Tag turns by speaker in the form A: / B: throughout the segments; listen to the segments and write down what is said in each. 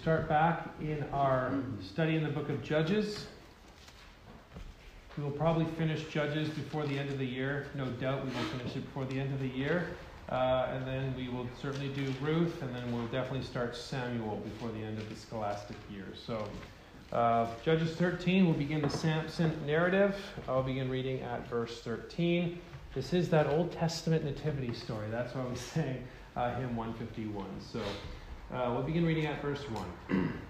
A: start back in our study in the book of Judges. We will probably finish Judges before the end of the year. No doubt we will finish it before the end of the year. Uh, and then we will certainly do Ruth, and then we'll definitely start Samuel before the end of the scholastic year. So, uh, Judges 13, we'll begin the Samson narrative. I'll begin reading at verse 13. This is that Old Testament nativity story. That's why we say uh, hymn 151. So, uh, we'll begin reading at verse 1.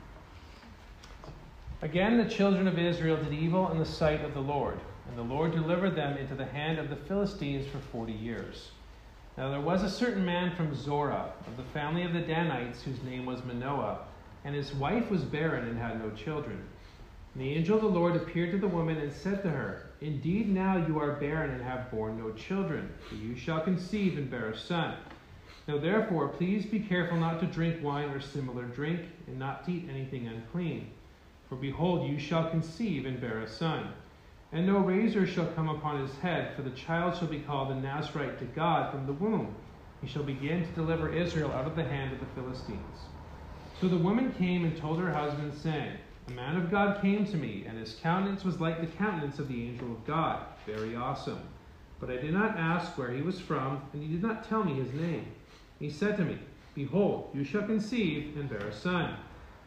A: Again, the children of Israel did evil in the sight of the Lord, and the Lord delivered them into the hand of the Philistines for forty years. Now there was a certain man from Zorah, of the family of the Danites, whose name was Manoah, and his wife was barren and had no children. And the angel of the Lord appeared to the woman and said to her, Indeed, now you are barren and have borne no children, but you shall conceive and bear a son. Therefore, please be careful not to drink wine or similar drink, and not to eat anything unclean. For behold, you shall conceive and bear a son. And no razor shall come upon his head, for the child shall be called a Nazarite to God from the womb. He shall begin to deliver Israel out of the hand of the Philistines. So the woman came and told her husband, saying, A man of God came to me, and his countenance was like the countenance of the angel of God, very awesome. But I did not ask where he was from, and he did not tell me his name. He said to me, Behold, you shall conceive and bear a son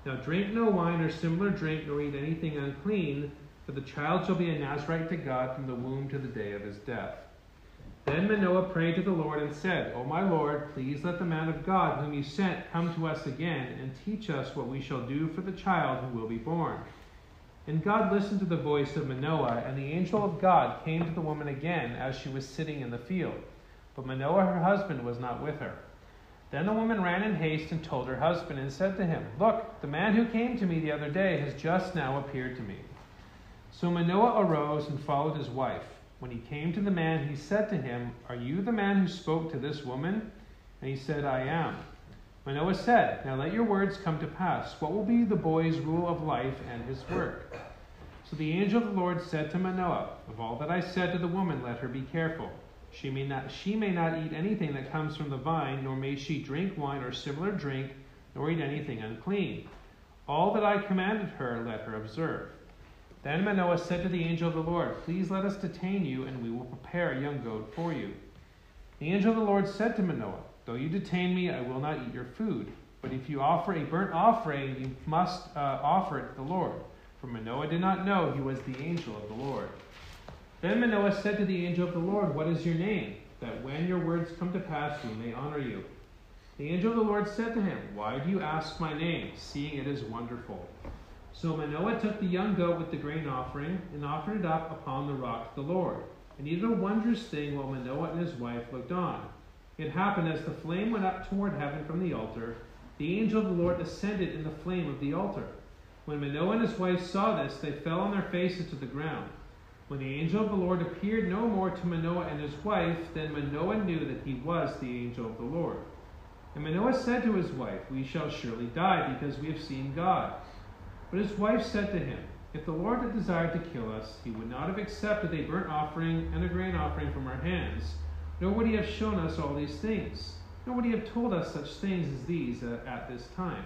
A: now drink no wine or similar drink, nor eat anything unclean, for the child shall be a Nazarite to God from the womb to the day of his death. Then Manoah prayed to the Lord and said, O my Lord, please let the man of God whom you sent come to us again and teach us what we shall do for the child who will be born. And God listened to the voice of Manoah, and the angel of God came to the woman again as she was sitting in the field. But Manoah, her husband, was not with her. Then the woman ran in haste and told her husband and said to him, Look, the man who came to me the other day has just now appeared to me. So Manoah arose and followed his wife. When he came to the man, he said to him, Are you the man who spoke to this woman? And he said, I am. Manoah said, Now let your words come to pass. What will be the boy's rule of life and his work? So the angel of the Lord said to Manoah, Of all that I said to the woman, let her be careful. She may not she may not eat anything that comes from the vine, nor may she drink wine or similar drink, nor eat anything unclean. All that I commanded her, let her observe. Then Manoah said to the angel of the Lord, Please let us detain you, and we will prepare a young goat for you. The angel of the Lord said to Manoah, Though you detain me, I will not eat your food. But if you offer a burnt offering, you must uh, offer it to the Lord. For Manoah did not know he was the angel of the Lord. Then Manoah said to the angel of the Lord, What is your name? That when your words come to pass, we may honor you. The angel of the Lord said to him, Why do you ask my name, seeing it is wonderful? So Manoah took the young goat with the grain offering and offered it up upon the rock to the Lord. And he did a wondrous thing while Manoah and his wife looked on. It happened as the flame went up toward heaven from the altar, the angel of the Lord ascended in the flame of the altar. When Manoah and his wife saw this, they fell on their faces to the ground. When the angel of the Lord appeared no more to Manoah and his wife, then Manoah knew that he was the angel of the Lord. And Manoah said to his wife, We shall surely die, because we have seen God. But his wife said to him, If the Lord had desired to kill us, he would not have accepted a burnt offering and a grain offering from our hands, nor would he have shown us all these things, nor would he have told us such things as these at this time.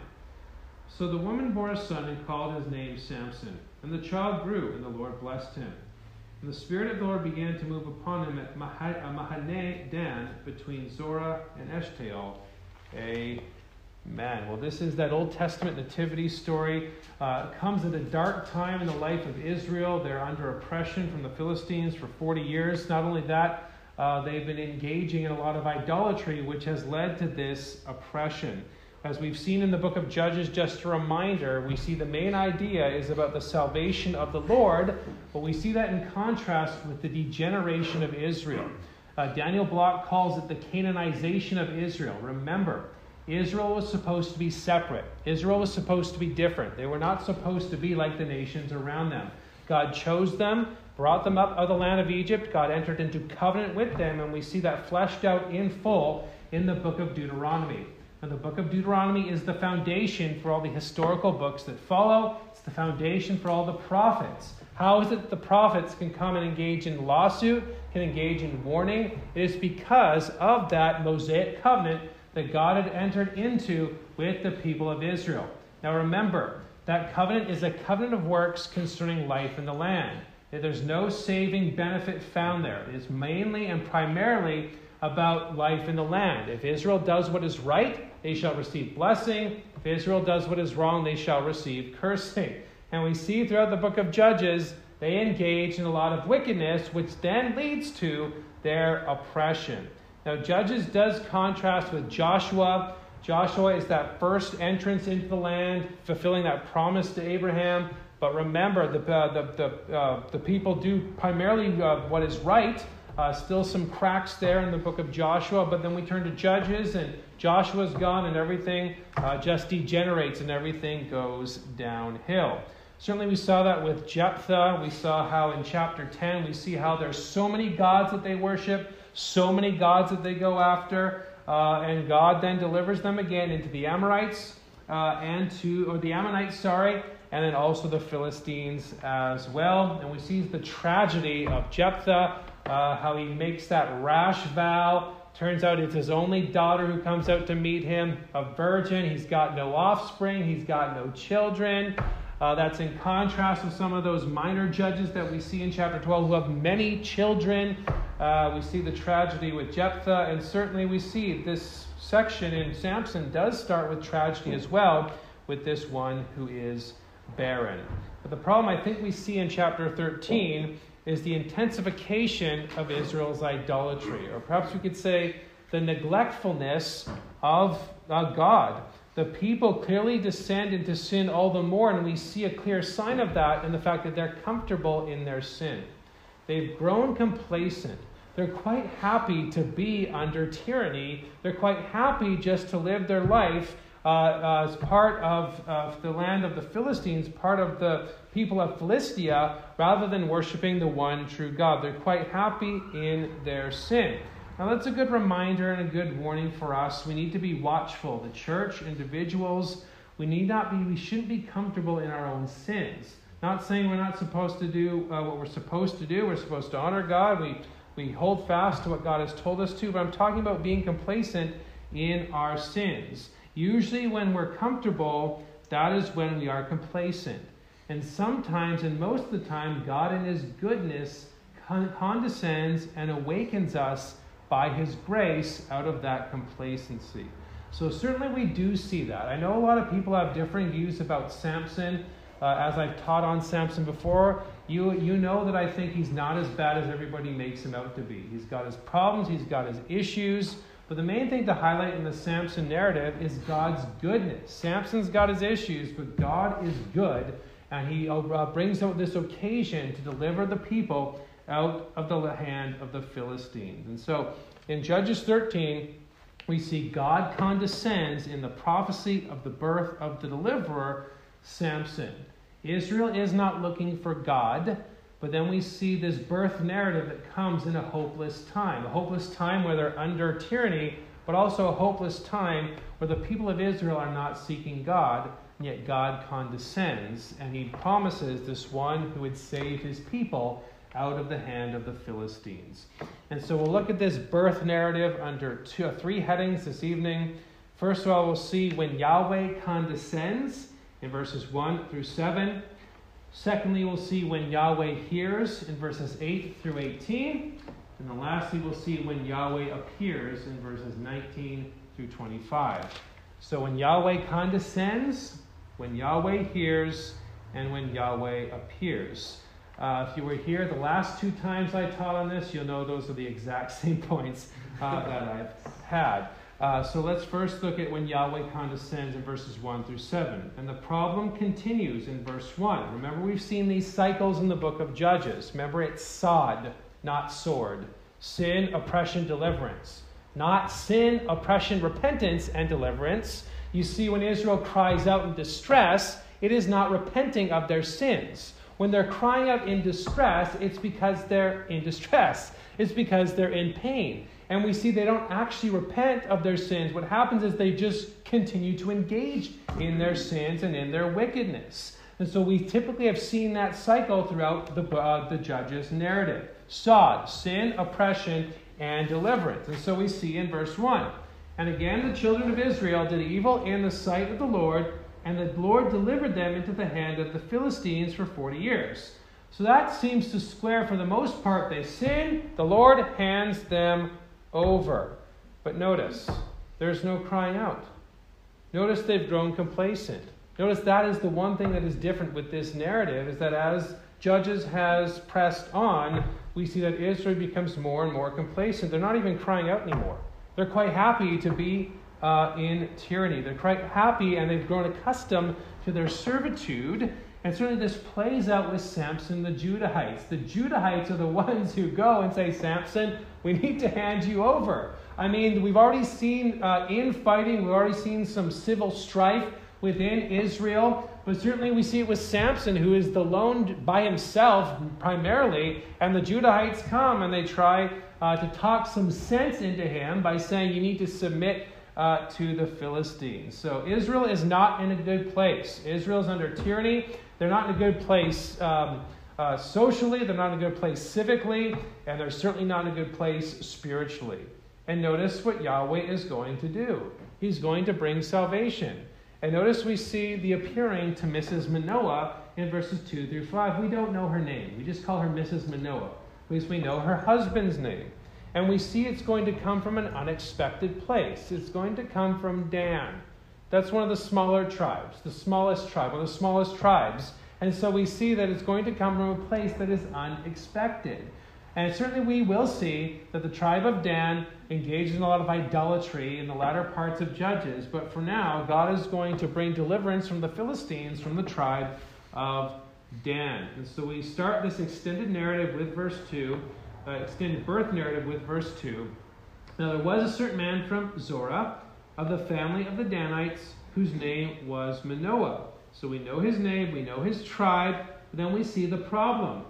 A: So the woman bore a son and called his name Samson. And the child grew, and the Lord blessed him. And the Spirit of the Lord began to move upon him at uh, Mahaneh Dan between Zorah and Eshtaol. Amen. Well, this is that Old Testament nativity story. Uh, comes at a dark time in the life of Israel. They're under oppression from the Philistines for 40 years. Not only that, uh, they've been engaging in a lot of idolatry, which has led to this oppression. As we've seen in the book of Judges, just a reminder, we see the main idea is about the salvation of the Lord, but we see that in contrast with the degeneration of Israel. Uh, Daniel Block calls it the Canaanization of Israel. Remember, Israel was supposed to be separate. Israel was supposed to be different. They were not supposed to be like the nations around them. God chose them, brought them up out of the land of Egypt. God entered into covenant with them, and we see that fleshed out in full in the book of Deuteronomy. And the book of Deuteronomy is the foundation for all the historical books that follow. It's the foundation for all the prophets. How is it the prophets can come and engage in lawsuit, can engage in warning? It is because of that Mosaic covenant that God had entered into with the people of Israel. Now remember, that covenant is a covenant of works concerning life in the land. There's no saving benefit found there. It is mainly and primarily about life in the land. If Israel does what is right, they shall receive blessing. If Israel does what is wrong, they shall receive cursing. And we see throughout the book of Judges, they engage in a lot of wickedness, which then leads to their oppression. Now, Judges does contrast with Joshua. Joshua is that first entrance into the land, fulfilling that promise to Abraham. But remember, the, uh, the, the, uh, the people do primarily uh, what is right. Uh, still some cracks there in the book of Joshua, but then we turn to Judges, and Joshua's gone, and everything uh, just degenerates, and everything goes downhill. Certainly, we saw that with Jephthah. We saw how in chapter 10 we see how there's so many gods that they worship, so many gods that they go after, uh, and God then delivers them again into the Amorites uh, and to, or the Ammonites, sorry, and then also the Philistines as well. And we see the tragedy of Jephthah, uh, how he makes that rash vow. Turns out it's his only daughter who comes out to meet him, a virgin. He's got no offspring, he's got no children. Uh, that's in contrast with some of those minor judges that we see in chapter 12 who have many children. Uh, we see the tragedy with Jephthah, and certainly we see this section in Samson does start with tragedy as well, with this one who is barren. But the problem I think we see in chapter 13 is the intensification of Israel's idolatry, or perhaps we could say the neglectfulness of uh, God the people clearly descend into sin all the more, and we see a clear sign of that in the fact that they're comfortable in their sin. They've grown complacent. They're quite happy to be under tyranny. They're quite happy just to live their life uh, uh, as part of, of the land of the Philistines, part of the people of Philistia, rather than worshiping the one true God. They're quite happy in their sin. Now, that's a good reminder and a good warning for us. We need to be watchful. The church, individuals, we need not be, we shouldn't be comfortable in our own sins. Not saying we're not supposed to do uh, what we're supposed to do. We're supposed to honor God. We, we hold fast to what God has told us to. But I'm talking about being complacent in our sins. Usually, when we're comfortable, that is when we are complacent. And sometimes, and most of the time, God in His goodness condescends and awakens us by His grace out of that complacency. So, certainly, we do see that. I know a lot of people have differing views about Samson. Uh, as I've taught on Samson before, you, you know that I think he's not as bad as everybody makes him out to be. He's got his problems, he's got his issues. But the main thing to highlight in the Samson narrative is God's goodness. Samson's got his issues, but God is good, and he uh, brings out this occasion to deliver the people out of the hand of the Philistines. And so in Judges 13, we see God condescends in the prophecy of the birth of the deliverer, Samson. Israel is not looking for God, but then we see this birth narrative that comes in a hopeless time. A hopeless time where they're under tyranny, but also a hopeless time where the people of Israel are not seeking God, and yet God condescends and he promises this one who would save his people out of the hand of the Philistines. And so we'll look at this birth narrative under two, uh, three headings this evening. First of all, we'll see when Yahweh condescends in verses 1 through 7. Secondly, we'll see when Yahweh hears in verses 8 through 18. And then lastly, we'll see when Yahweh appears in verses 19 through 25. So when Yahweh condescends, when Yahweh hears, and when Yahweh appears. Uh, if you were here the last two times I taught on this, you'll know those are the exact same points uh, that I've had. Uh, so let's first look at when Yahweh condescends in verses 1 through 7. And the problem continues in verse 1. Remember, we've seen these cycles in the book of Judges. Remember, it's sod, not sword. Sin, oppression, deliverance. Not sin, oppression, repentance, and deliverance. You see, when Israel cries out in distress, it is not repenting of their sins. When they're crying out in distress, it's because they're in distress. It's because they're in pain. And we see they don't actually repent of their sins. What happens is they just continue to engage in their sins and in their wickedness. And so we typically have seen that cycle throughout the, uh, the judge's narrative sod, sin, oppression, and deliverance. And so we see in verse 1 And again, the children of Israel did evil in the sight of the Lord and the Lord delivered them into the hand of the Philistines for 40 years. So that seems to square for the most part. They sin, the Lord hands them over. But notice, there's no crying out. Notice they've grown complacent. Notice that is the one thing that is different with this narrative is that as Judges has pressed on, we see that Israel becomes more and more complacent. They're not even crying out anymore. They're quite happy to be uh, in tyranny. They're quite happy and they've grown accustomed to their servitude. And certainly this plays out with Samson the Judahites. The Judahites are the ones who go and say, Samson, we need to hand you over. I mean, we've already seen uh, infighting, we've already seen some civil strife within Israel. But certainly we see it with Samson, who is the lone by himself primarily, and the Judahites come and they try uh, to talk some sense into him by saying, You need to submit uh, to the Philistines. So Israel is not in a good place. Israel is under tyranny. They're not in a good place um, uh, socially, they're not in a good place civically, and they're certainly not in a good place spiritually. And notice what Yahweh is going to do He's going to bring salvation. And notice we see the appearing to Mrs. Manoah in verses 2 through 5. We don't know her name. We just call her Mrs. Manoah because we know her husband's name. And we see it's going to come from an unexpected place. It's going to come from Dan. That's one of the smaller tribes, the smallest tribe, one of the smallest tribes. And so we see that it's going to come from a place that is unexpected. And certainly we will see that the tribe of Dan engages in a lot of idolatry in the latter parts of Judges. But for now, God is going to bring deliverance from the Philistines from the tribe of Dan. And so we start this extended narrative with verse 2, uh, extended birth narrative with verse 2. Now there was a certain man from Zorah of the family of the Danites whose name was Manoah. So we know his name, we know his tribe, but then we see the problem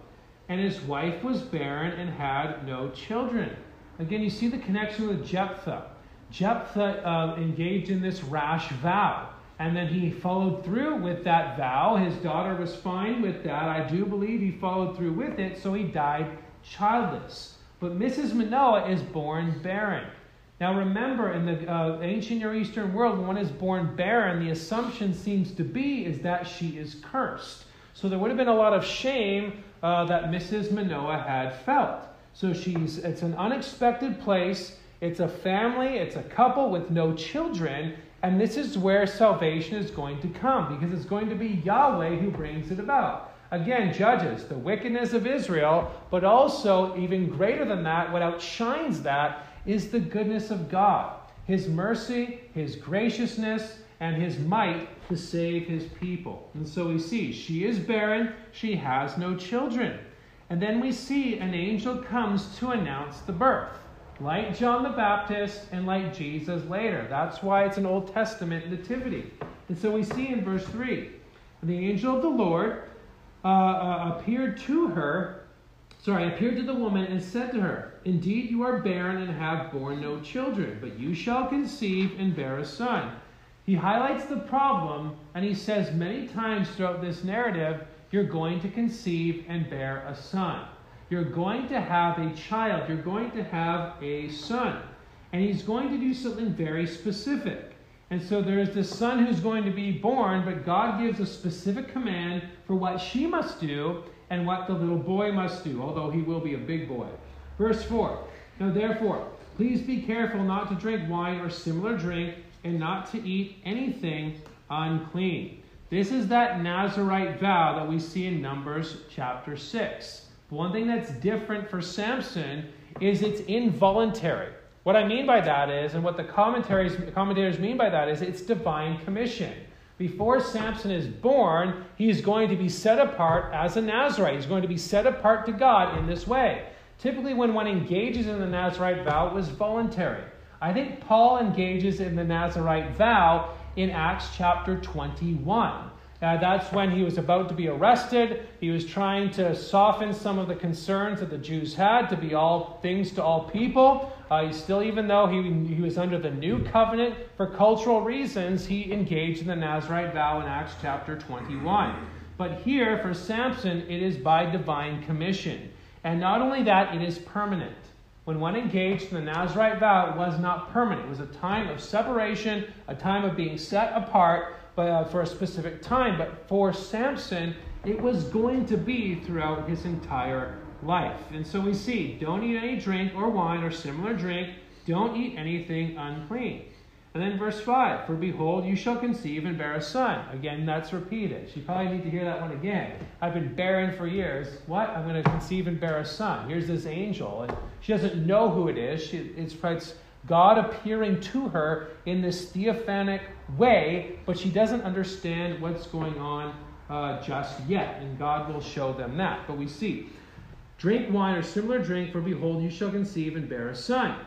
A: and his wife was barren and had no children. Again, you see the connection with Jephthah. Jephthah uh, engaged in this rash vow, and then he followed through with that vow. His daughter was fine with that. I do believe he followed through with it, so he died childless. But Mrs. Manoah is born barren. Now remember, in the uh, ancient Near Eastern world, when one is born barren, the assumption seems to be is that she is cursed. So there would have been a lot of shame uh, that Mrs. Manoah had felt. So she's it's an unexpected place. It's a family, it's a couple with no children, and this is where salvation is going to come because it's going to be Yahweh who brings it about. Again, judges the wickedness of Israel, but also, even greater than that, what outshines that is the goodness of God. His mercy, His graciousness, and his might to save his people. And so we see she is barren, she has no children. And then we see an angel comes to announce the birth, like John the Baptist and like Jesus later. That's why it's an Old Testament nativity. And so we see in verse 3 the angel of the Lord uh, uh, appeared to her, sorry, appeared to the woman and said to her, Indeed, you are barren and have borne no children, but you shall conceive and bear a son he highlights the problem and he says many times throughout this narrative, you're going to conceive and bear a son. You're going to have a child. You're going to have a son. And he's going to do something very specific. And so there's this son who's going to be born, but God gives a specific command for what she must do and what the little boy must do, although he will be a big boy. Verse 4 Now therefore, please be careful not to drink wine or similar drink and not to eat anything unclean. This is that Nazarite vow that we see in Numbers chapter 6. One thing that's different for Samson is it's involuntary. What I mean by that is, and what the commentaries, commentators mean by that is, it's divine commission. Before Samson is born, he's going to be set apart as a Nazarite. He's going to be set apart to God in this way. Typically, when one engages in the Nazarite vow, it was voluntary. I think Paul engages in the Nazarite vow in Acts chapter 21. Uh, that's when he was about to be arrested. He was trying to soften some of the concerns that the Jews had to be all things to all people. Uh, he still, even though he, he was under the new covenant for cultural reasons, he engaged in the Nazarite vow in Acts chapter 21. But here, for Samson, it is by divine commission. And not only that, it is permanent when one engaged in the Nazarite vow, it was not permanent. It was a time of separation, a time of being set apart. but, uh, for a specific time. But for Samson, it was going to be throughout his entire life. And so we see don't eat any drink or wine or similar drink, don't eat anything unclean. And then verse 5 For behold, you shall conceive and bear a son. Again, that's repeated. You probably need to hear that one again. I've been barren for years. What? I'm going to conceive and bear a son. Here's this angel. And she doesn't know who it is. She, it's, it's God appearing to her in this theophanic way, but she doesn't understand what's going on uh, just yet. And God will show them that. But we see drink wine or similar drink, for behold, you shall conceive and bear a son.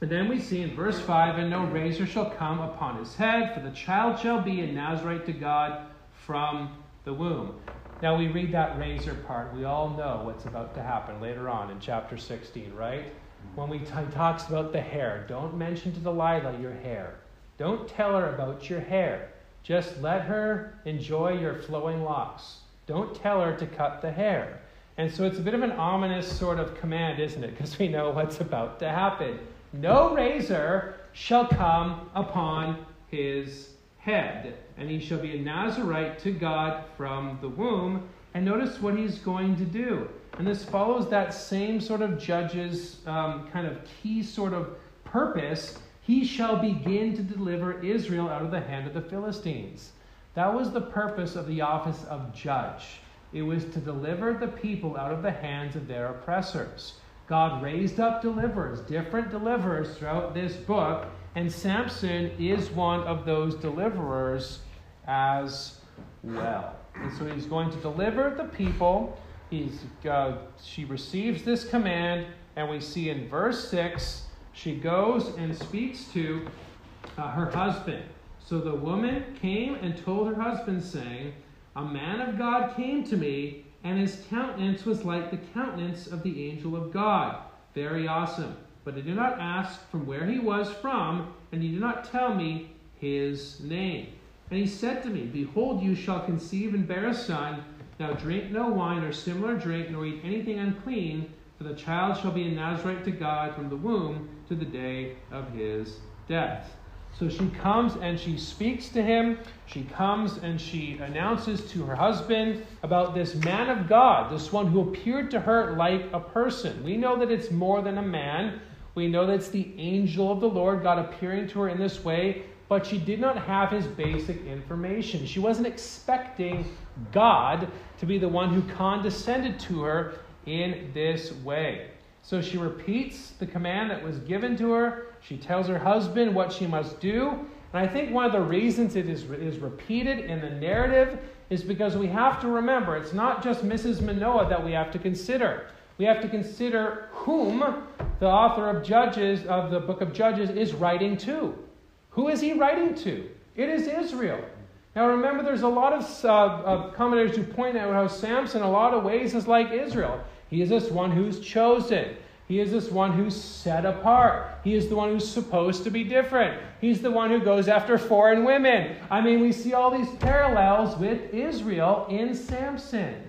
A: And then we see in verse 5 And no razor shall come upon his head, for the child shall be a Nazarite to God from the womb. Now we read that razor part. We all know what's about to happen later on in chapter 16, right? When we t- talks about the hair, don't mention to Delilah your hair. Don't tell her about your hair. Just let her enjoy your flowing locks. Don't tell her to cut the hair. And so it's a bit of an ominous sort of command, isn't it? Because we know what's about to happen. No razor shall come upon his head, and he shall be a Nazarite to God from the womb. And notice what he's going to do. And this follows that same sort of judge's um, kind of key sort of purpose. He shall begin to deliver Israel out of the hand of the Philistines. That was the purpose of the office of judge. It was to deliver the people out of the hands of their oppressors. God raised up deliverers, different deliverers throughout this book, and Samson is one of those deliverers as well. And so he's going to deliver the people. He's, uh, she receives this command, and we see in verse 6 she goes and speaks to uh, her husband. So the woman came and told her husband, saying, A man of God came to me and his countenance was like the countenance of the angel of God. Very awesome. But I did not ask from where he was from, and he did not tell me his name. And he said to me, Behold, you shall conceive and bear a son. Now drink no wine or similar drink, nor eat anything unclean, for the child shall be a Nazarite to God from the womb to the day of his death. So she comes and she speaks to him. She comes and she announces to her husband about this man of God, this one who appeared to her like a person. We know that it's more than a man. We know that it's the angel of the Lord, God appearing to her in this way, but she did not have his basic information. She wasn't expecting God to be the one who condescended to her in this way. So she repeats the command that was given to her. She tells her husband what she must do. And I think one of the reasons it is, is repeated in the narrative is because we have to remember it's not just Mrs. Manoah that we have to consider. We have to consider whom the author of Judges, of the book of Judges, is writing to. Who is he writing to? It is Israel. Now remember, there's a lot of uh, commentators who point out how Samson, in a lot of ways, is like Israel. He is this one who's chosen. He is this one who's set apart. He is the one who's supposed to be different. He's the one who goes after foreign women. I mean, we see all these parallels with Israel in Samson.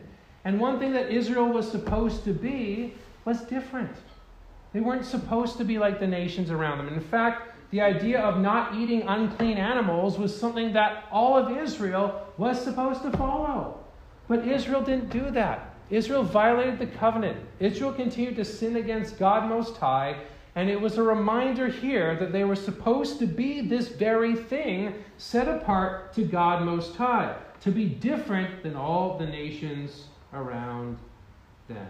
A: And one thing that Israel was supposed to be was different. They weren't supposed to be like the nations around them. In fact, the idea of not eating unclean animals was something that all of Israel was supposed to follow. But Israel didn't do that. Israel violated the covenant. Israel continued to sin against God Most High, and it was a reminder here that they were supposed to be this very thing set apart to God Most High, to be different than all the nations around them.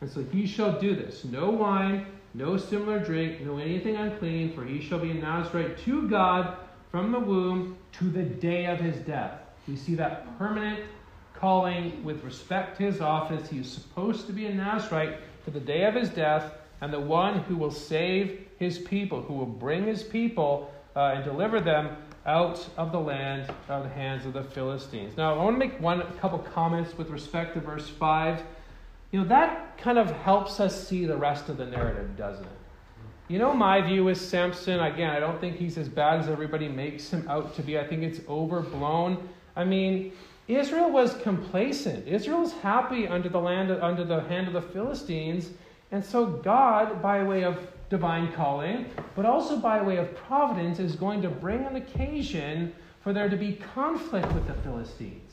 A: And so he shall do this no wine, no similar drink, no anything unclean, for he shall be a Nazarite to God from the womb to the day of his death. We see that permanent calling with respect to his office. He is supposed to be a Nazarite to the day of his death, and the one who will save his people, who will bring his people uh, and deliver them out of the land of the hands of the Philistines. Now, I want to make one couple comments with respect to verse 5. You know, that kind of helps us see the rest of the narrative, doesn't it? You know, my view is Samson, again, I don't think he's as bad as everybody makes him out to be. I think it's overblown. I mean, Israel was complacent. Israel was happy under the land under the hand of the Philistines, and so God, by way of divine calling, but also by way of providence, is going to bring an occasion for there to be conflict with the Philistines.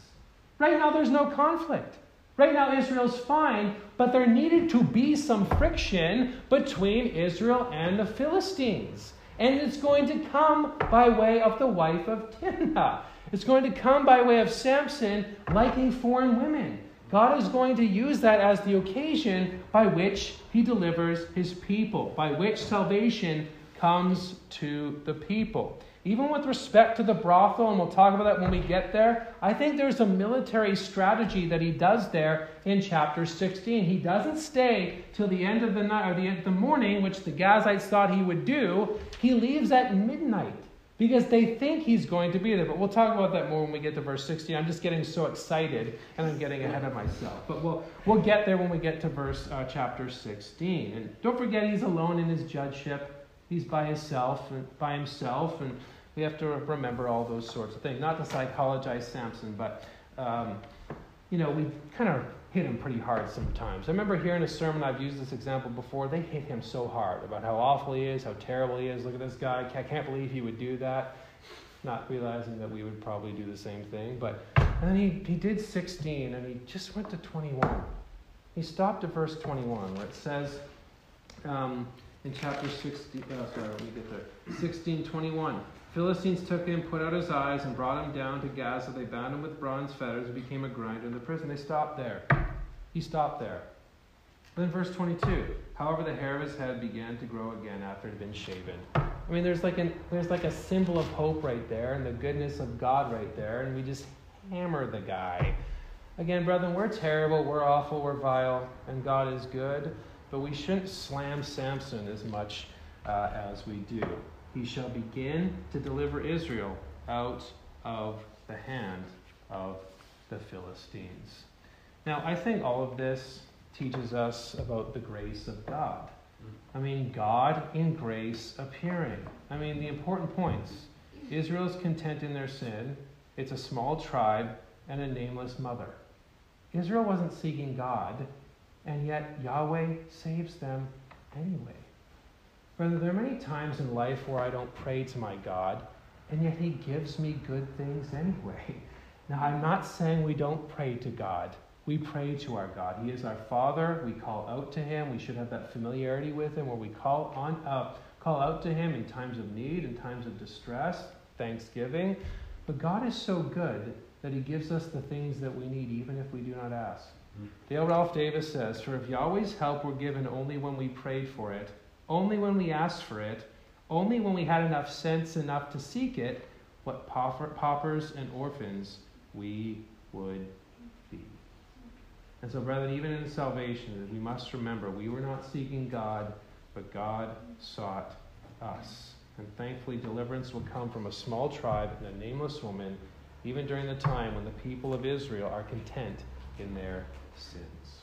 A: Right now, there's no conflict. Right now, Israel's fine, but there needed to be some friction between Israel and the Philistines. And it's going to come by way of the wife of Timnah. It's going to come by way of Samson liking foreign women. God is going to use that as the occasion by which he delivers his people, by which salvation comes to the people. Even with respect to the brothel, and we'll talk about that when we get there, I think there's a military strategy that he does there in chapter 16. He doesn't stay till the end of the night or the, the morning, which the Gazites thought he would do. He leaves at midnight because they think he's going to be there. But we'll talk about that more when we get to verse 16. I'm just getting so excited and I'm getting ahead of myself. But we'll, we'll get there when we get to verse uh, chapter 16. And don't forget, he's alone in his judgeship. He's by himself, by himself, and we have to remember all those sorts of things. Not to psychologize Samson, but um, you know, we kind of hit him pretty hard sometimes. I remember hearing a sermon, I've used this example before, they hit him so hard about how awful he is, how terrible he is. Look at this guy, I can't believe he would do that. Not realizing that we would probably do the same thing. But and then he, he did 16 and he just went to 21. He stopped at verse 21 where it says, um, in chapter 16, oh, sorry, let me get there. 16, 21. Philistines took him, put out his eyes, and brought him down to Gaza. They bound him with bronze fetters and became a grinder in the prison. They stopped there. He stopped there. Then verse 22. However, the hair of his head began to grow again after it had been shaven. I mean, there's like, an, there's like a symbol of hope right there and the goodness of God right there, and we just hammer the guy. Again, brethren, we're terrible, we're awful, we're vile, and God is good. But we shouldn't slam Samson as much uh, as we do. He shall begin to deliver Israel out of the hand of the Philistines. Now, I think all of this teaches us about the grace of God. Mm. I mean, God in grace appearing. I mean, the important points Israel is content in their sin, it's a small tribe, and a nameless mother. Israel wasn't seeking God, and yet Yahweh saves them anyway. Brother, there are many times in life where I don't pray to my God, and yet He gives me good things anyway. Now, I'm not saying we don't pray to God. We pray to our God. He is our Father. We call out to Him. We should have that familiarity with Him where we call on uh, call out to Him in times of need, in times of distress, thanksgiving. But God is so good that He gives us the things that we need, even if we do not ask. Dale Ralph Davis says, For if Yahweh's help were given only when we prayed for it, only when we asked for it, only when we had enough sense enough to seek it, what paupers and orphans we would be. And so, brethren, even in salvation, we must remember we were not seeking God, but God sought us. And thankfully, deliverance will come from a small tribe and a nameless woman, even during the time when the people of Israel are content in their sins.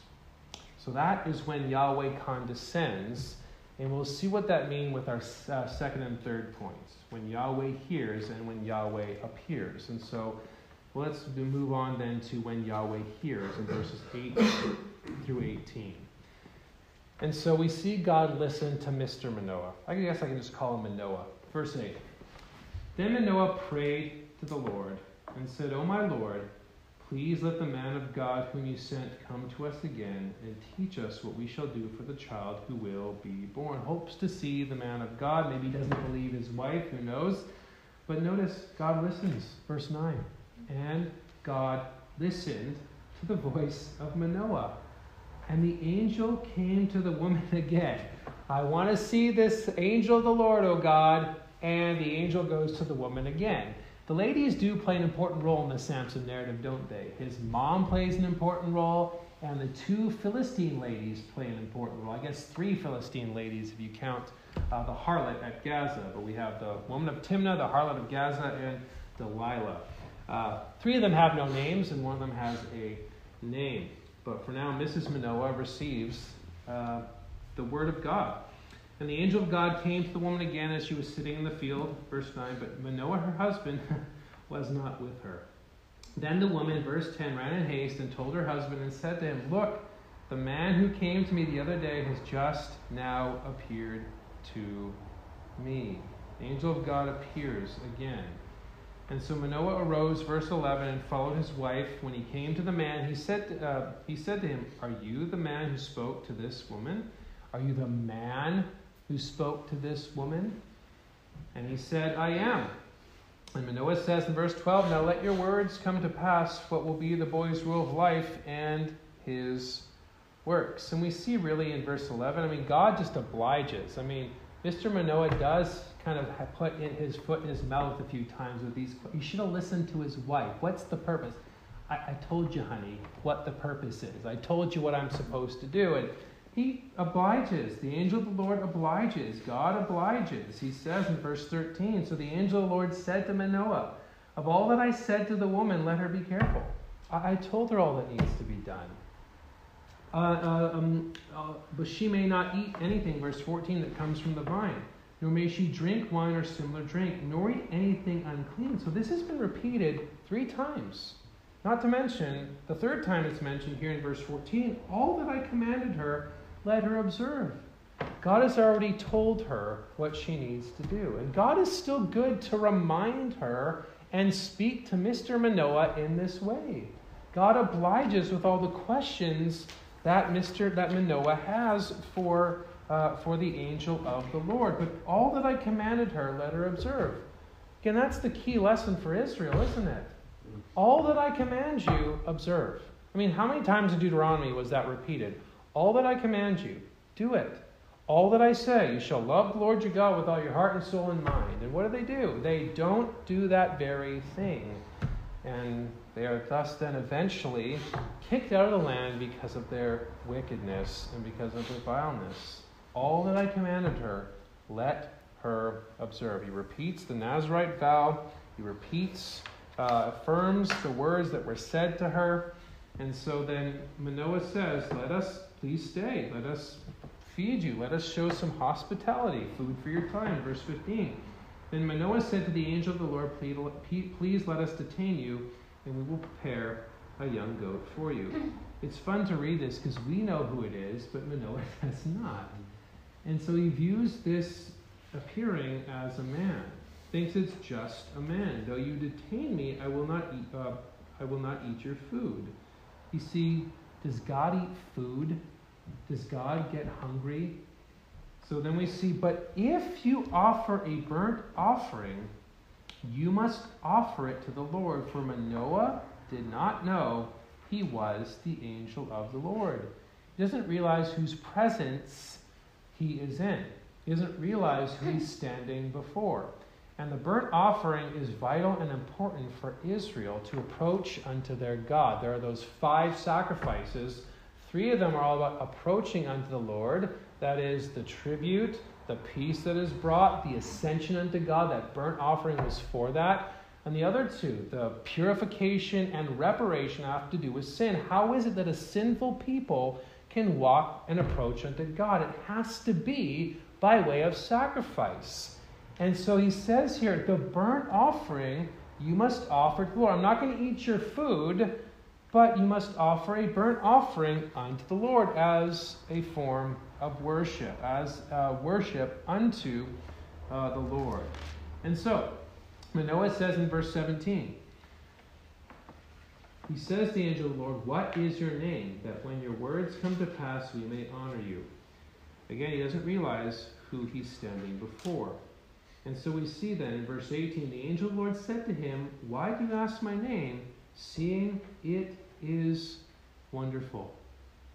A: So that is when Yahweh condescends, and we'll see what that means with our uh, second and third points when Yahweh hears and when Yahweh appears. And so let's move on then to when Yahweh hears in verses 8 through 18. And so we see God listen to Mr. Manoah. I guess I can just call him Manoah. Verse 8. Then Manoah prayed to the Lord and said, O my Lord, Please let the man of God whom you sent come to us again and teach us what we shall do for the child who will be born. Hopes to see the man of God. Maybe doesn't believe his wife, who knows? But notice God listens. Verse 9. And God listened to the voice of Manoah. And the angel came to the woman again. I want to see this angel of the Lord, O God. And the angel goes to the woman again. The ladies do play an important role in the Samson narrative, don't they? His mom plays an important role, and the two Philistine ladies play an important role. I guess three Philistine ladies if you count uh, the harlot at Gaza. But we have the woman of Timnah, the harlot of Gaza, and Delilah. Uh, three of them have no names, and one of them has a name. But for now, Mrs. Manoah receives uh, the word of God. And the angel of God came to the woman again as she was sitting in the field. Verse 9. But Manoah, her husband, was not with her. Then the woman, verse 10, ran in haste and told her husband and said to him, Look, the man who came to me the other day has just now appeared to me. The angel of God appears again. And so Manoah arose, verse 11, and followed his wife. When he came to the man, he said, uh, he said to him, Are you the man who spoke to this woman? Are you the man who spoke to this woman? And he said, I am. And Manoah says in verse 12, Now let your words come to pass, what will be the boy's rule of life and his works. And we see really in verse 11, I mean, God just obliges. I mean, Mr. Manoah does kind of put in his foot in his mouth a few times with these. You should have listened to his wife. What's the purpose? I, I told you, honey, what the purpose is. I told you what I'm supposed to do. And he obliges. The angel of the Lord obliges. God obliges. He says in verse 13 So the angel of the Lord said to Manoah, Of all that I said to the woman, let her be careful. I, I told her all that needs to be done. Uh, uh, um, uh, but she may not eat anything, verse 14, that comes from the vine nor may she drink wine or similar drink, nor eat anything unclean. So this has been repeated three times. Not to mention, the third time it's mentioned here in verse 14, all that I commanded her, let her observe. God has already told her what she needs to do. And God is still good to remind her and speak to Mr. Manoah in this way. God obliges with all the questions that Mr. that Manoah has for uh, for the angel of the Lord. But all that I commanded her, let her observe. Again, that's the key lesson for Israel, isn't it? All that I command you, observe. I mean, how many times in Deuteronomy was that repeated? All that I command you, do it. All that I say, you shall love the Lord your God with all your heart and soul and mind. And what do they do? They don't do that very thing. And they are thus then eventually kicked out of the land because of their wickedness and because of their vileness. All that I commanded her, let her observe. He repeats the Nazarite vow. He repeats, uh, affirms the words that were said to her. And so then Manoah says, Let us please stay. Let us feed you. Let us show some hospitality, food for your time. Verse 15. Then Manoah said to the angel of the Lord, Please let us detain you, and we will prepare a young goat for you. It's fun to read this because we know who it is, but Manoah does not. And so he views this appearing as a man, thinks it's just a man. Though you detain me, I will not eat, uh, I will not eat your food. You see, does God eat food? Does God get hungry? So then we see, but if you offer a burnt offering, you must offer it to the Lord, for Manoah did not know he was the angel of the Lord. He doesn't realize whose presence he is in. He doesn't realize who he's standing before. And the burnt offering is vital and important for Israel to approach unto their God. There are those five sacrifices. Three of them are all about approaching unto the Lord. That is the tribute, the peace that is brought, the ascension unto God. That burnt offering was for that. And the other two, the purification and reparation, have to do with sin. How is it that a sinful people can walk and approach unto God. It has to be by way of sacrifice. And so he says here, the burnt offering you must offer to the Lord. I'm not going to eat your food, but you must offer a burnt offering unto the Lord as a form of worship, as uh, worship unto uh, the Lord. And so, Manoah says in verse 17, he says to the angel of the Lord, What is your name, that when your words come to pass we may honor you? Again, he doesn't realize who he's standing before. And so we see then in verse 18 the angel of the Lord said to him, Why do you ask my name, seeing it is wonderful?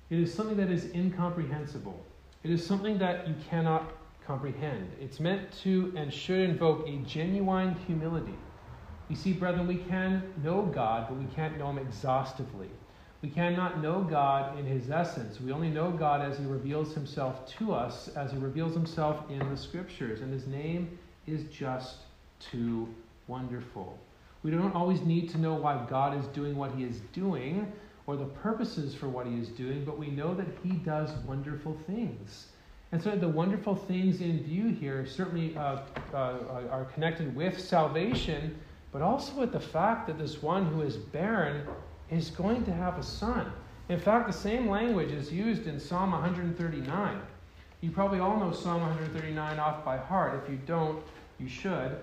A: It is something that is incomprehensible. It is something that you cannot comprehend. It's meant to and should invoke a genuine humility. You see, brethren, we can know God, but we can't know Him exhaustively. We cannot know God in His essence. We only know God as He reveals Himself to us, as He reveals Himself in the Scriptures. And His name is just too wonderful. We don't always need to know why God is doing what He is doing or the purposes for what He is doing, but we know that He does wonderful things. And so the wonderful things in view here certainly uh, uh, are connected with salvation but also with the fact that this one who is barren is going to have a son. In fact, the same language is used in Psalm 139. You probably all know Psalm 139 off by heart. If you don't, you should.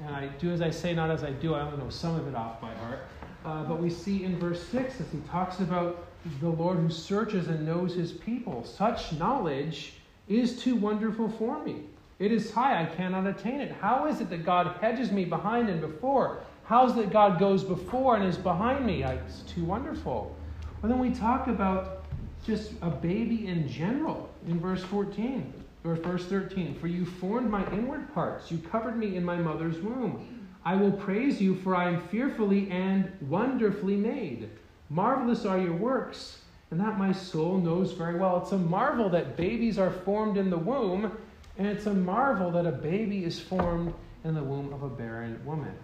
A: and I do as I say, not as I do. I only know some of it off by heart. Uh, but we see in verse 6 as he talks about the Lord who searches and knows his people. Such knowledge is too wonderful for me. It is high, I cannot attain it. How is it that God hedges me behind and before? How is it that God goes before and is behind me? It's too wonderful. Well, then we talk about just a baby in general in verse 14 verse 13. For you formed my inward parts, you covered me in my mother's womb. I will praise you, for I am fearfully and wonderfully made. Marvelous are your works, and that my soul knows very well. It's a marvel that babies are formed in the womb, and it's a marvel that a baby is formed in the womb of a barren woman.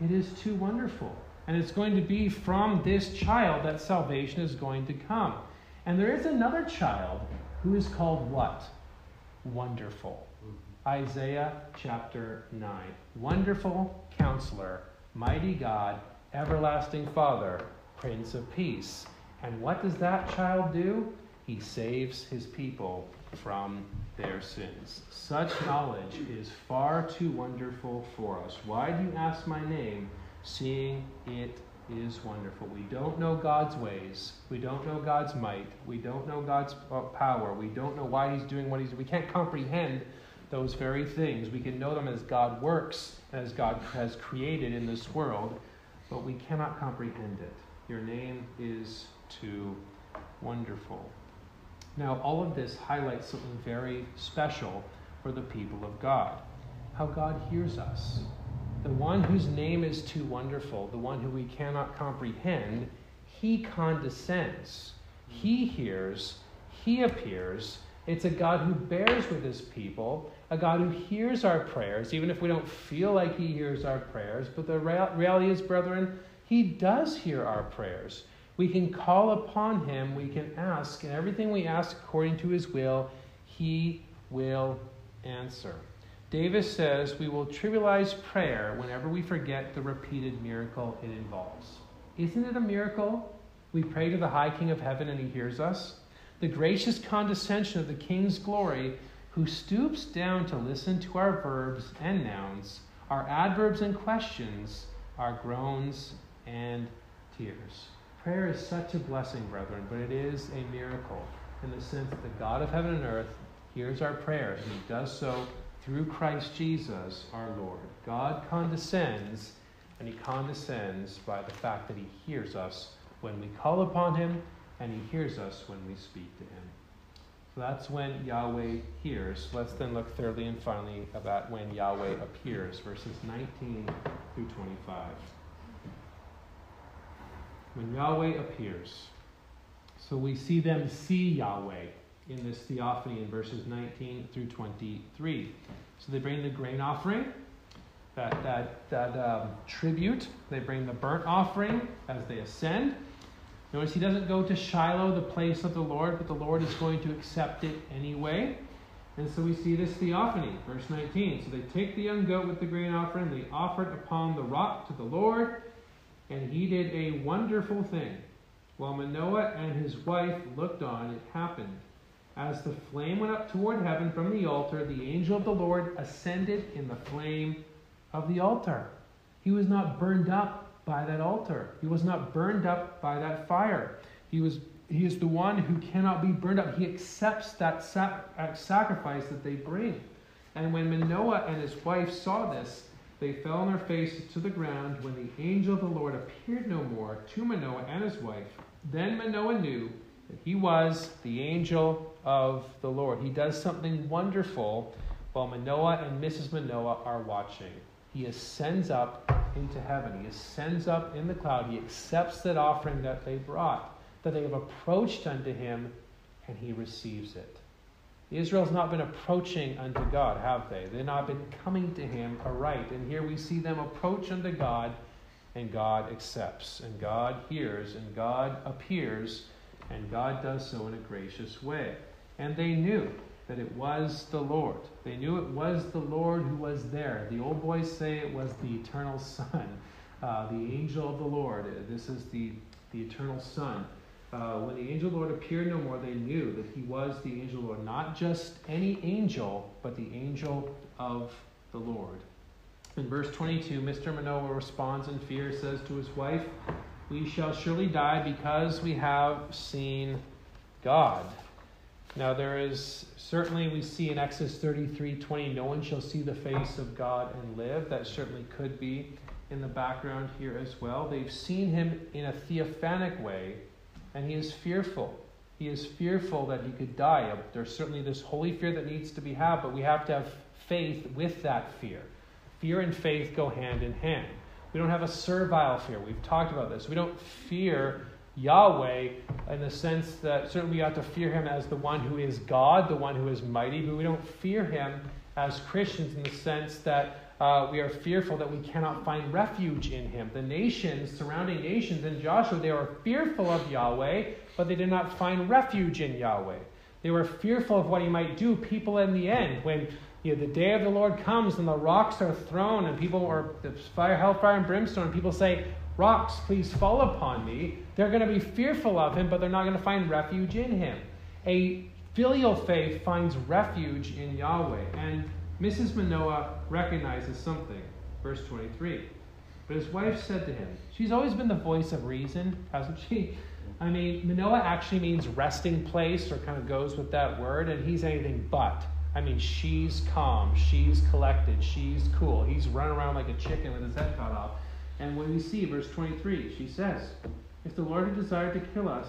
A: It is too wonderful. And it's going to be from this child that salvation is going to come. And there is another child who is called what? Wonderful. Isaiah chapter 9. Wonderful counselor, mighty God, everlasting Father, Prince of Peace. And what does that child do? He saves his people from their sins. Such knowledge is far too wonderful for us. Why do you ask my name, seeing it is wonderful? We don't know God's ways. We don't know God's might. We don't know God's uh, power. We don't know why He's doing what He's doing. We can't comprehend those very things. We can know them as God works, as God has created in this world, but we cannot comprehend it. Your name is too wonderful. Now, all of this highlights something very special for the people of God how God hears us. The one whose name is too wonderful, the one who we cannot comprehend, he condescends. He hears, he appears. It's a God who bears with his people, a God who hears our prayers, even if we don't feel like he hears our prayers. But the reality is, brethren, he does hear our prayers. We can call upon him, we can ask, and everything we ask according to his will, he will answer. Davis says we will trivialize prayer whenever we forget the repeated miracle it involves. Isn't it a miracle? We pray to the high King of heaven and he hears us. The gracious condescension of the King's glory, who stoops down to listen to our verbs and nouns, our adverbs and questions, our groans and tears. Prayer is such a blessing, brethren, but it is a miracle in the sense that the God of heaven and earth hears our prayers, and he does so through Christ Jesus our Lord. God condescends, and he condescends by the fact that he hears us when we call upon him, and he hears us when we speak to him. So that's when Yahweh hears. Let's then look thirdly and finally about when Yahweh appears, verses 19 through 25 when Yahweh appears. So we see them see Yahweh in this theophany in verses 19 through 23. So they bring the grain offering, that, that, that um, tribute. They bring the burnt offering as they ascend. Notice he doesn't go to Shiloh, the place of the Lord, but the Lord is going to accept it anyway. And so we see this theophany, verse 19. So they take the young goat with the grain offering, they offer it upon the rock to the Lord and he did a wonderful thing. While Manoah and his wife looked on, it happened. As the flame went up toward heaven from the altar, the angel of the Lord ascended in the flame of the altar. He was not burned up by that altar. He was not burned up by that fire. He was he is the one who cannot be burned up. He accepts that uh, sacrifice that they bring. And when Manoah and his wife saw this, they fell on their faces to the ground when the angel of the Lord appeared no more to Manoah and his wife. Then Manoah knew that he was the angel of the Lord. He does something wonderful while Manoah and Mrs. Manoah are watching. He ascends up into heaven. He ascends up in the cloud. He accepts that offering that they brought, that they have approached unto him, and he receives it. Israel's not been approaching unto God, have they? They've not been coming to Him aright. And here we see them approach unto God, and God accepts, and God hears, and God appears, and God does so in a gracious way. And they knew that it was the Lord. They knew it was the Lord who was there. The old boys say it was the eternal Son, uh, the angel of the Lord. This is the, the eternal Son uh, when the angel Lord appeared no more, they knew that he was the angel Lord, not just any angel, but the angel of the Lord. In verse 22, Mr. Manoah responds in fear, says to his wife, We shall surely die because we have seen God. Now, there is certainly, we see in Exodus 33 20, no one shall see the face of God and live. That certainly could be in the background here as well. They've seen him in a theophanic way, and he is fearful. He is fearful that he could die. There's certainly this holy fear that needs to be had, but we have to have faith with that fear. Fear and faith go hand in hand. We don't have a servile fear. We've talked about this. We don't fear Yahweh in the sense that certainly we ought to fear him as the one who is God, the one who is mighty, but we don't fear him as Christians in the sense that uh, we are fearful that we cannot find refuge in him. The nations, surrounding nations in Joshua, they were fearful of Yahweh, but they did not find refuge in Yahweh. They were fearful of what he might do. People in the end, when you know, the day of the Lord comes and the rocks are thrown and people are the fire, hellfire, and brimstone, and people say, Rocks, please fall upon me. They're going to be fearful of him, but they're not going to find refuge in him. A filial faith finds refuge in Yahweh. And Mrs. Manoah recognizes something. Verse 23. But his wife said to him, She's always been the voice of reason, hasn't she? I mean, Manoah actually means resting place, or kind of goes with that word, and he's anything but. I mean, she's calm, she's collected, she's cool. He's running around like a chicken with his head cut off. And when we see verse 23, she says, If the Lord had desired to kill us,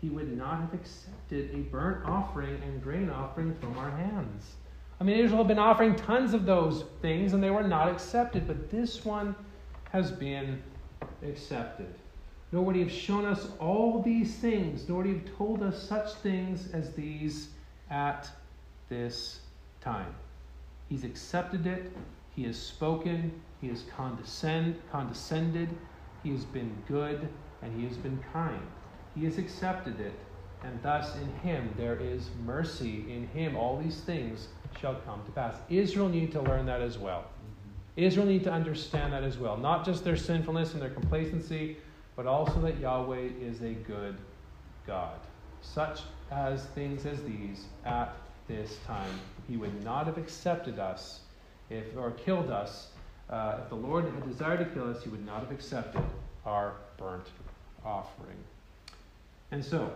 A: he would not have accepted a burnt offering and grain offering from our hands. I mean, Israel had been offering tons of those things and they were not accepted, but this one has been accepted. Nor would he have shown us all these things, nor would he have told us such things as these at this time. He's accepted it, he has spoken, he has condescend, condescended, he has been good, and he has been kind. He has accepted it, and thus in him there is mercy. In him all these things shall come to pass. Israel need to learn that as well. Israel need to understand that as well. Not just their sinfulness and their complacency, but also that Yahweh is a good God. Such as things as these at this time. He would not have accepted us if, or killed us. Uh, if the Lord had desired to kill us, he would not have accepted our burnt offering. And so,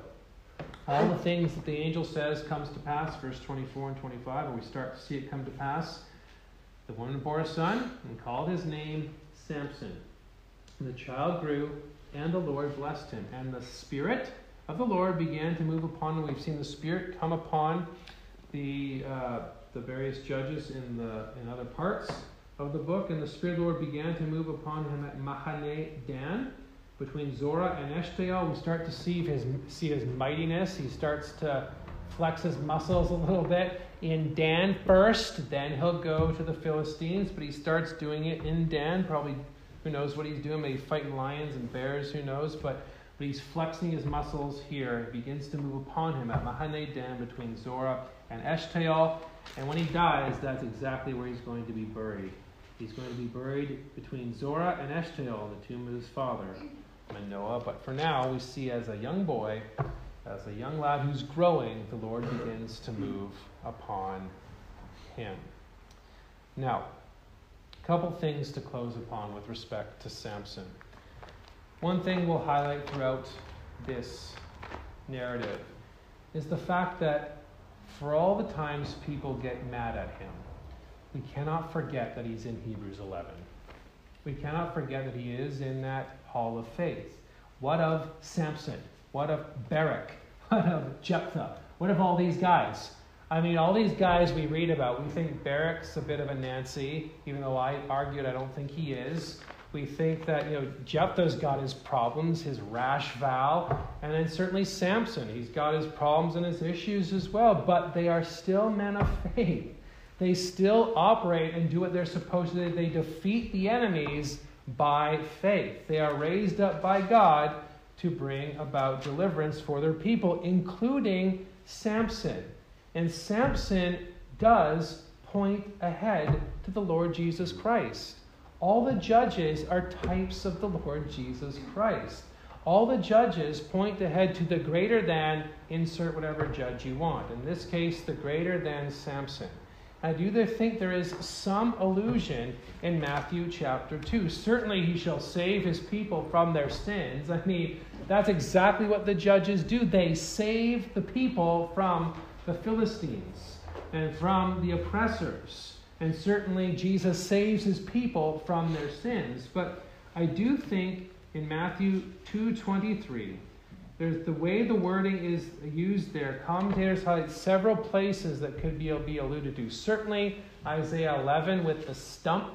A: all the things that the angel says comes to pass, verse 24 and 25, and we start to see it come to pass. The woman bore a son and called his name Samson. And the child grew, and the Lord blessed him. And the Spirit of the Lord began to move upon him. We've seen the Spirit come upon the, uh, the various judges in, the, in other parts of the book, and the Spirit of the Lord began to move upon him at Mahane Dan, between Zorah and Eshtaol. We start to see his, see his mightiness. He starts to flex his muscles a little bit in Dan first, then he'll go to the Philistines, but he starts doing it in Dan. Probably, who knows what he's doing? Maybe fighting lions and bears, who knows? But but he's flexing his muscles here. He begins to move upon him at Mahane Dan between Zorah and Eshtaol. And when he dies, that's exactly where he's going to be buried. He's going to be buried between Zorah and Eshtaol, the tomb of his father, Manoah. But for now, we see as a young boy, as a young lad who's growing, the Lord begins to move upon him. Now, a couple things to close upon with respect to Samson. One thing we'll highlight throughout this narrative is the fact that for all the times people get mad at him, we cannot forget that he's in Hebrews 11. We cannot forget that he is in that hall of faith. What of Samson? What of Barak? What of Jephthah? What of all these guys? I mean, all these guys we read about, we think Barak's a bit of a Nancy, even though I argued I don't think he is we think that you know Jephthah's got his problems, his rash vow, and then certainly Samson, he's got his problems and his issues as well. But they are still men of faith. They still operate and do what they're supposed to do. They defeat the enemies by faith. They are raised up by God to bring about deliverance for their people, including Samson. And Samson does point ahead to the Lord Jesus Christ. All the judges are types of the Lord Jesus Christ. All the judges point ahead to the greater than, insert whatever judge you want. In this case, the greater than Samson. I do think there is some allusion in Matthew chapter 2. Certainly, he shall save his people from their sins. I mean, that's exactly what the judges do. They save the people from the Philistines and from the oppressors. And certainly, Jesus saves his people from their sins. But I do think in Matthew 2:23 there's the way the wording is used there. Commentators highlight several places that could be, be alluded to. Certainly, Isaiah 11 with the stump,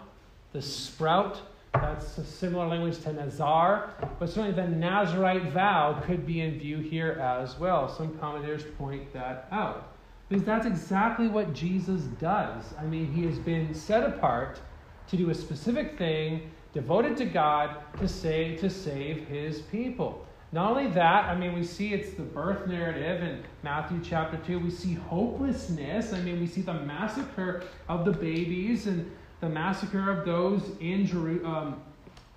A: the sprout. That's a similar language to Nazar. But certainly, the Nazarite vow could be in view here as well. Some commentators point that out. Because that's exactly what Jesus does. I mean, he has been set apart to do a specific thing, devoted to God to say to save his people. Not only that, I mean, we see it's the birth narrative in Matthew chapter 2. We see hopelessness. I mean, we see the massacre of the babies and the massacre of those in, um,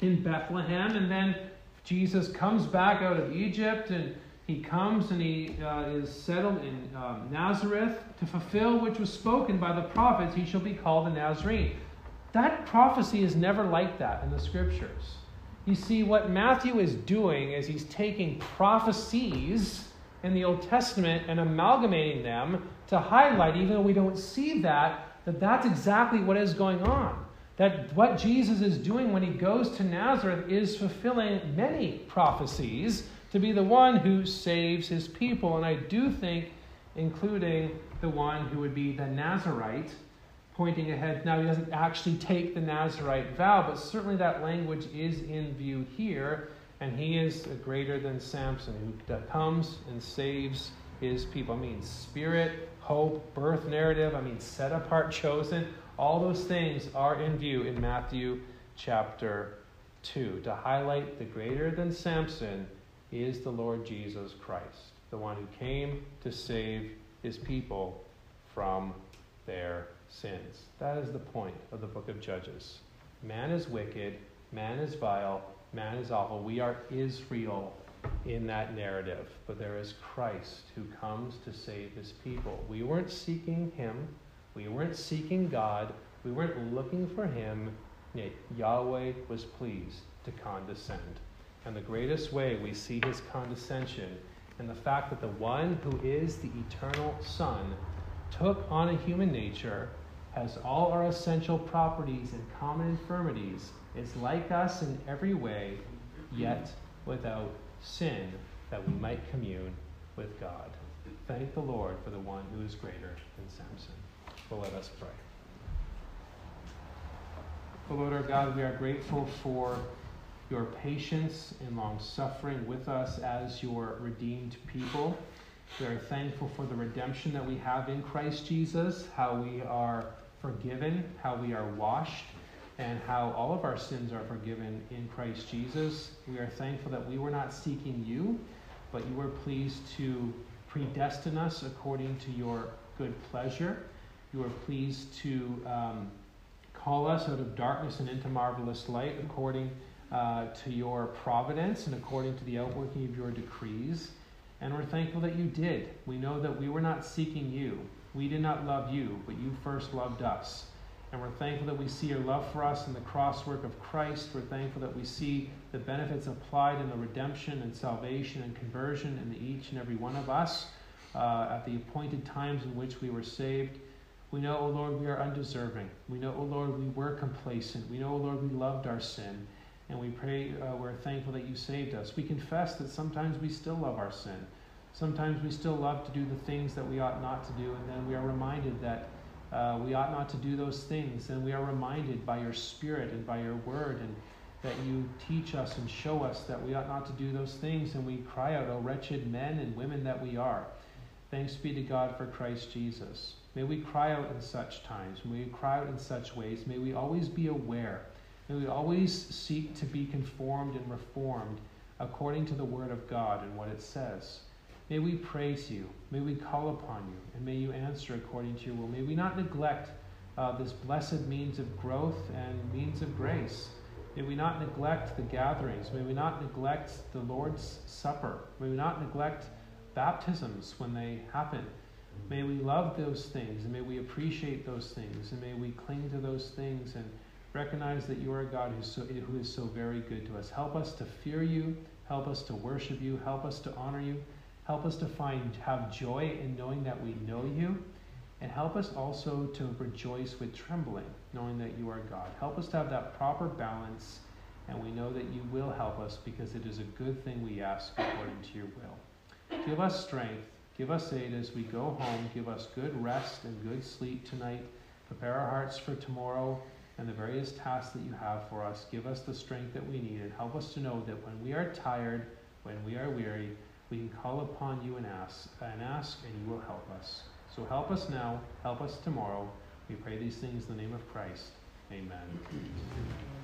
A: in Bethlehem. And then Jesus comes back out of Egypt and he comes and he uh, is settled in um, Nazareth to fulfill which was spoken by the prophets. He shall be called a Nazarene. That prophecy is never like that in the scriptures. You see, what Matthew is doing is he's taking prophecies in the Old Testament and amalgamating them to highlight, even though we don't see that, that that's exactly what is going on. That what Jesus is doing when he goes to Nazareth is fulfilling many prophecies to be the one who saves his people. And I do think, including the one who would be the Nazarite, pointing ahead. Now, he doesn't actually take the Nazarite vow, but certainly that language is in view here, and he is greater than Samson, who comes and saves his people. I mean, spirit, hope, birth narrative, I mean, set apart, chosen. All those things are in view in Matthew chapter 2 to highlight the greater than Samson is the Lord Jesus Christ, the one who came to save his people from their sins. That is the point of the book of Judges. Man is wicked, man is vile, man is awful. We are Israel in that narrative, but there is Christ who comes to save his people. We weren't seeking him, we weren't seeking God, we weren't looking for him, yet Yahweh was pleased to condescend. And the greatest way we see his condescension in the fact that the one who is the eternal Son took on a human nature, has all our essential properties and common infirmities, is like us in every way, yet without sin, that we might commune with God. Thank the Lord for the one who is greater than Samson. Well, let us pray. Oh, Lord our God, we are grateful for your patience and long suffering with us as your redeemed people. We are thankful for the redemption that we have in Christ Jesus, how we are forgiven, how we are washed, and how all of our sins are forgiven in Christ Jesus. We are thankful that we were not seeking you, but you were pleased to predestine us according to your good pleasure. You were pleased to um, call us out of darkness and into marvelous light according uh, to your providence and according to the outworking of your decrees. And we're thankful that you did. We know that we were not seeking you. We did not love you, but you first loved us. And we're thankful that we see your love for us in the crosswork of Christ. We're thankful that we see the benefits applied in the redemption and salvation and conversion in each and every one of us uh, at the appointed times in which we were saved. We know, O oh Lord, we are undeserving. We know, O oh Lord, we were complacent. We know, O oh Lord, we loved our sin. And we pray, uh, we're thankful that you saved us. We confess that sometimes we still love our sin. Sometimes we still love to do the things that we ought not to do, and then we are reminded that uh, we ought not to do those things. And we are reminded by your Spirit and by your word, and that you teach us and show us that we ought not to do those things. And we cry out, O wretched men and women that we are. Thanks be to God for Christ Jesus. May we cry out in such times. May we cry out in such ways. May we always be aware May we always seek to be conformed and reformed according to the Word of God and what it says. May we praise you. May we call upon you. And may you answer according to your will. May we not neglect uh, this blessed means of growth and means of grace. May we not neglect the gatherings. May we not neglect the Lord's Supper. May we not neglect baptisms when they happen. May we love those things and may we appreciate those things and may we cling to those things and recognize that you are a God who's so, who is so very good to us. Help us to fear you. Help us to worship you. Help us to honor you. Help us to find have joy in knowing that we know you. And help us also to rejoice with trembling, knowing that you are God. Help us to have that proper balance, and we know that you will help us because it is a good thing we ask according to your will. Give us strength Give us aid as we go home. Give us good rest and good sleep tonight. Prepare our hearts for tomorrow and the various tasks that you have for us. Give us the strength that we need and help us to know that when we are tired, when we are weary, we can call upon you and ask and ask and you will help us. So help us now, help us tomorrow. We pray these things in the name of Christ. Amen.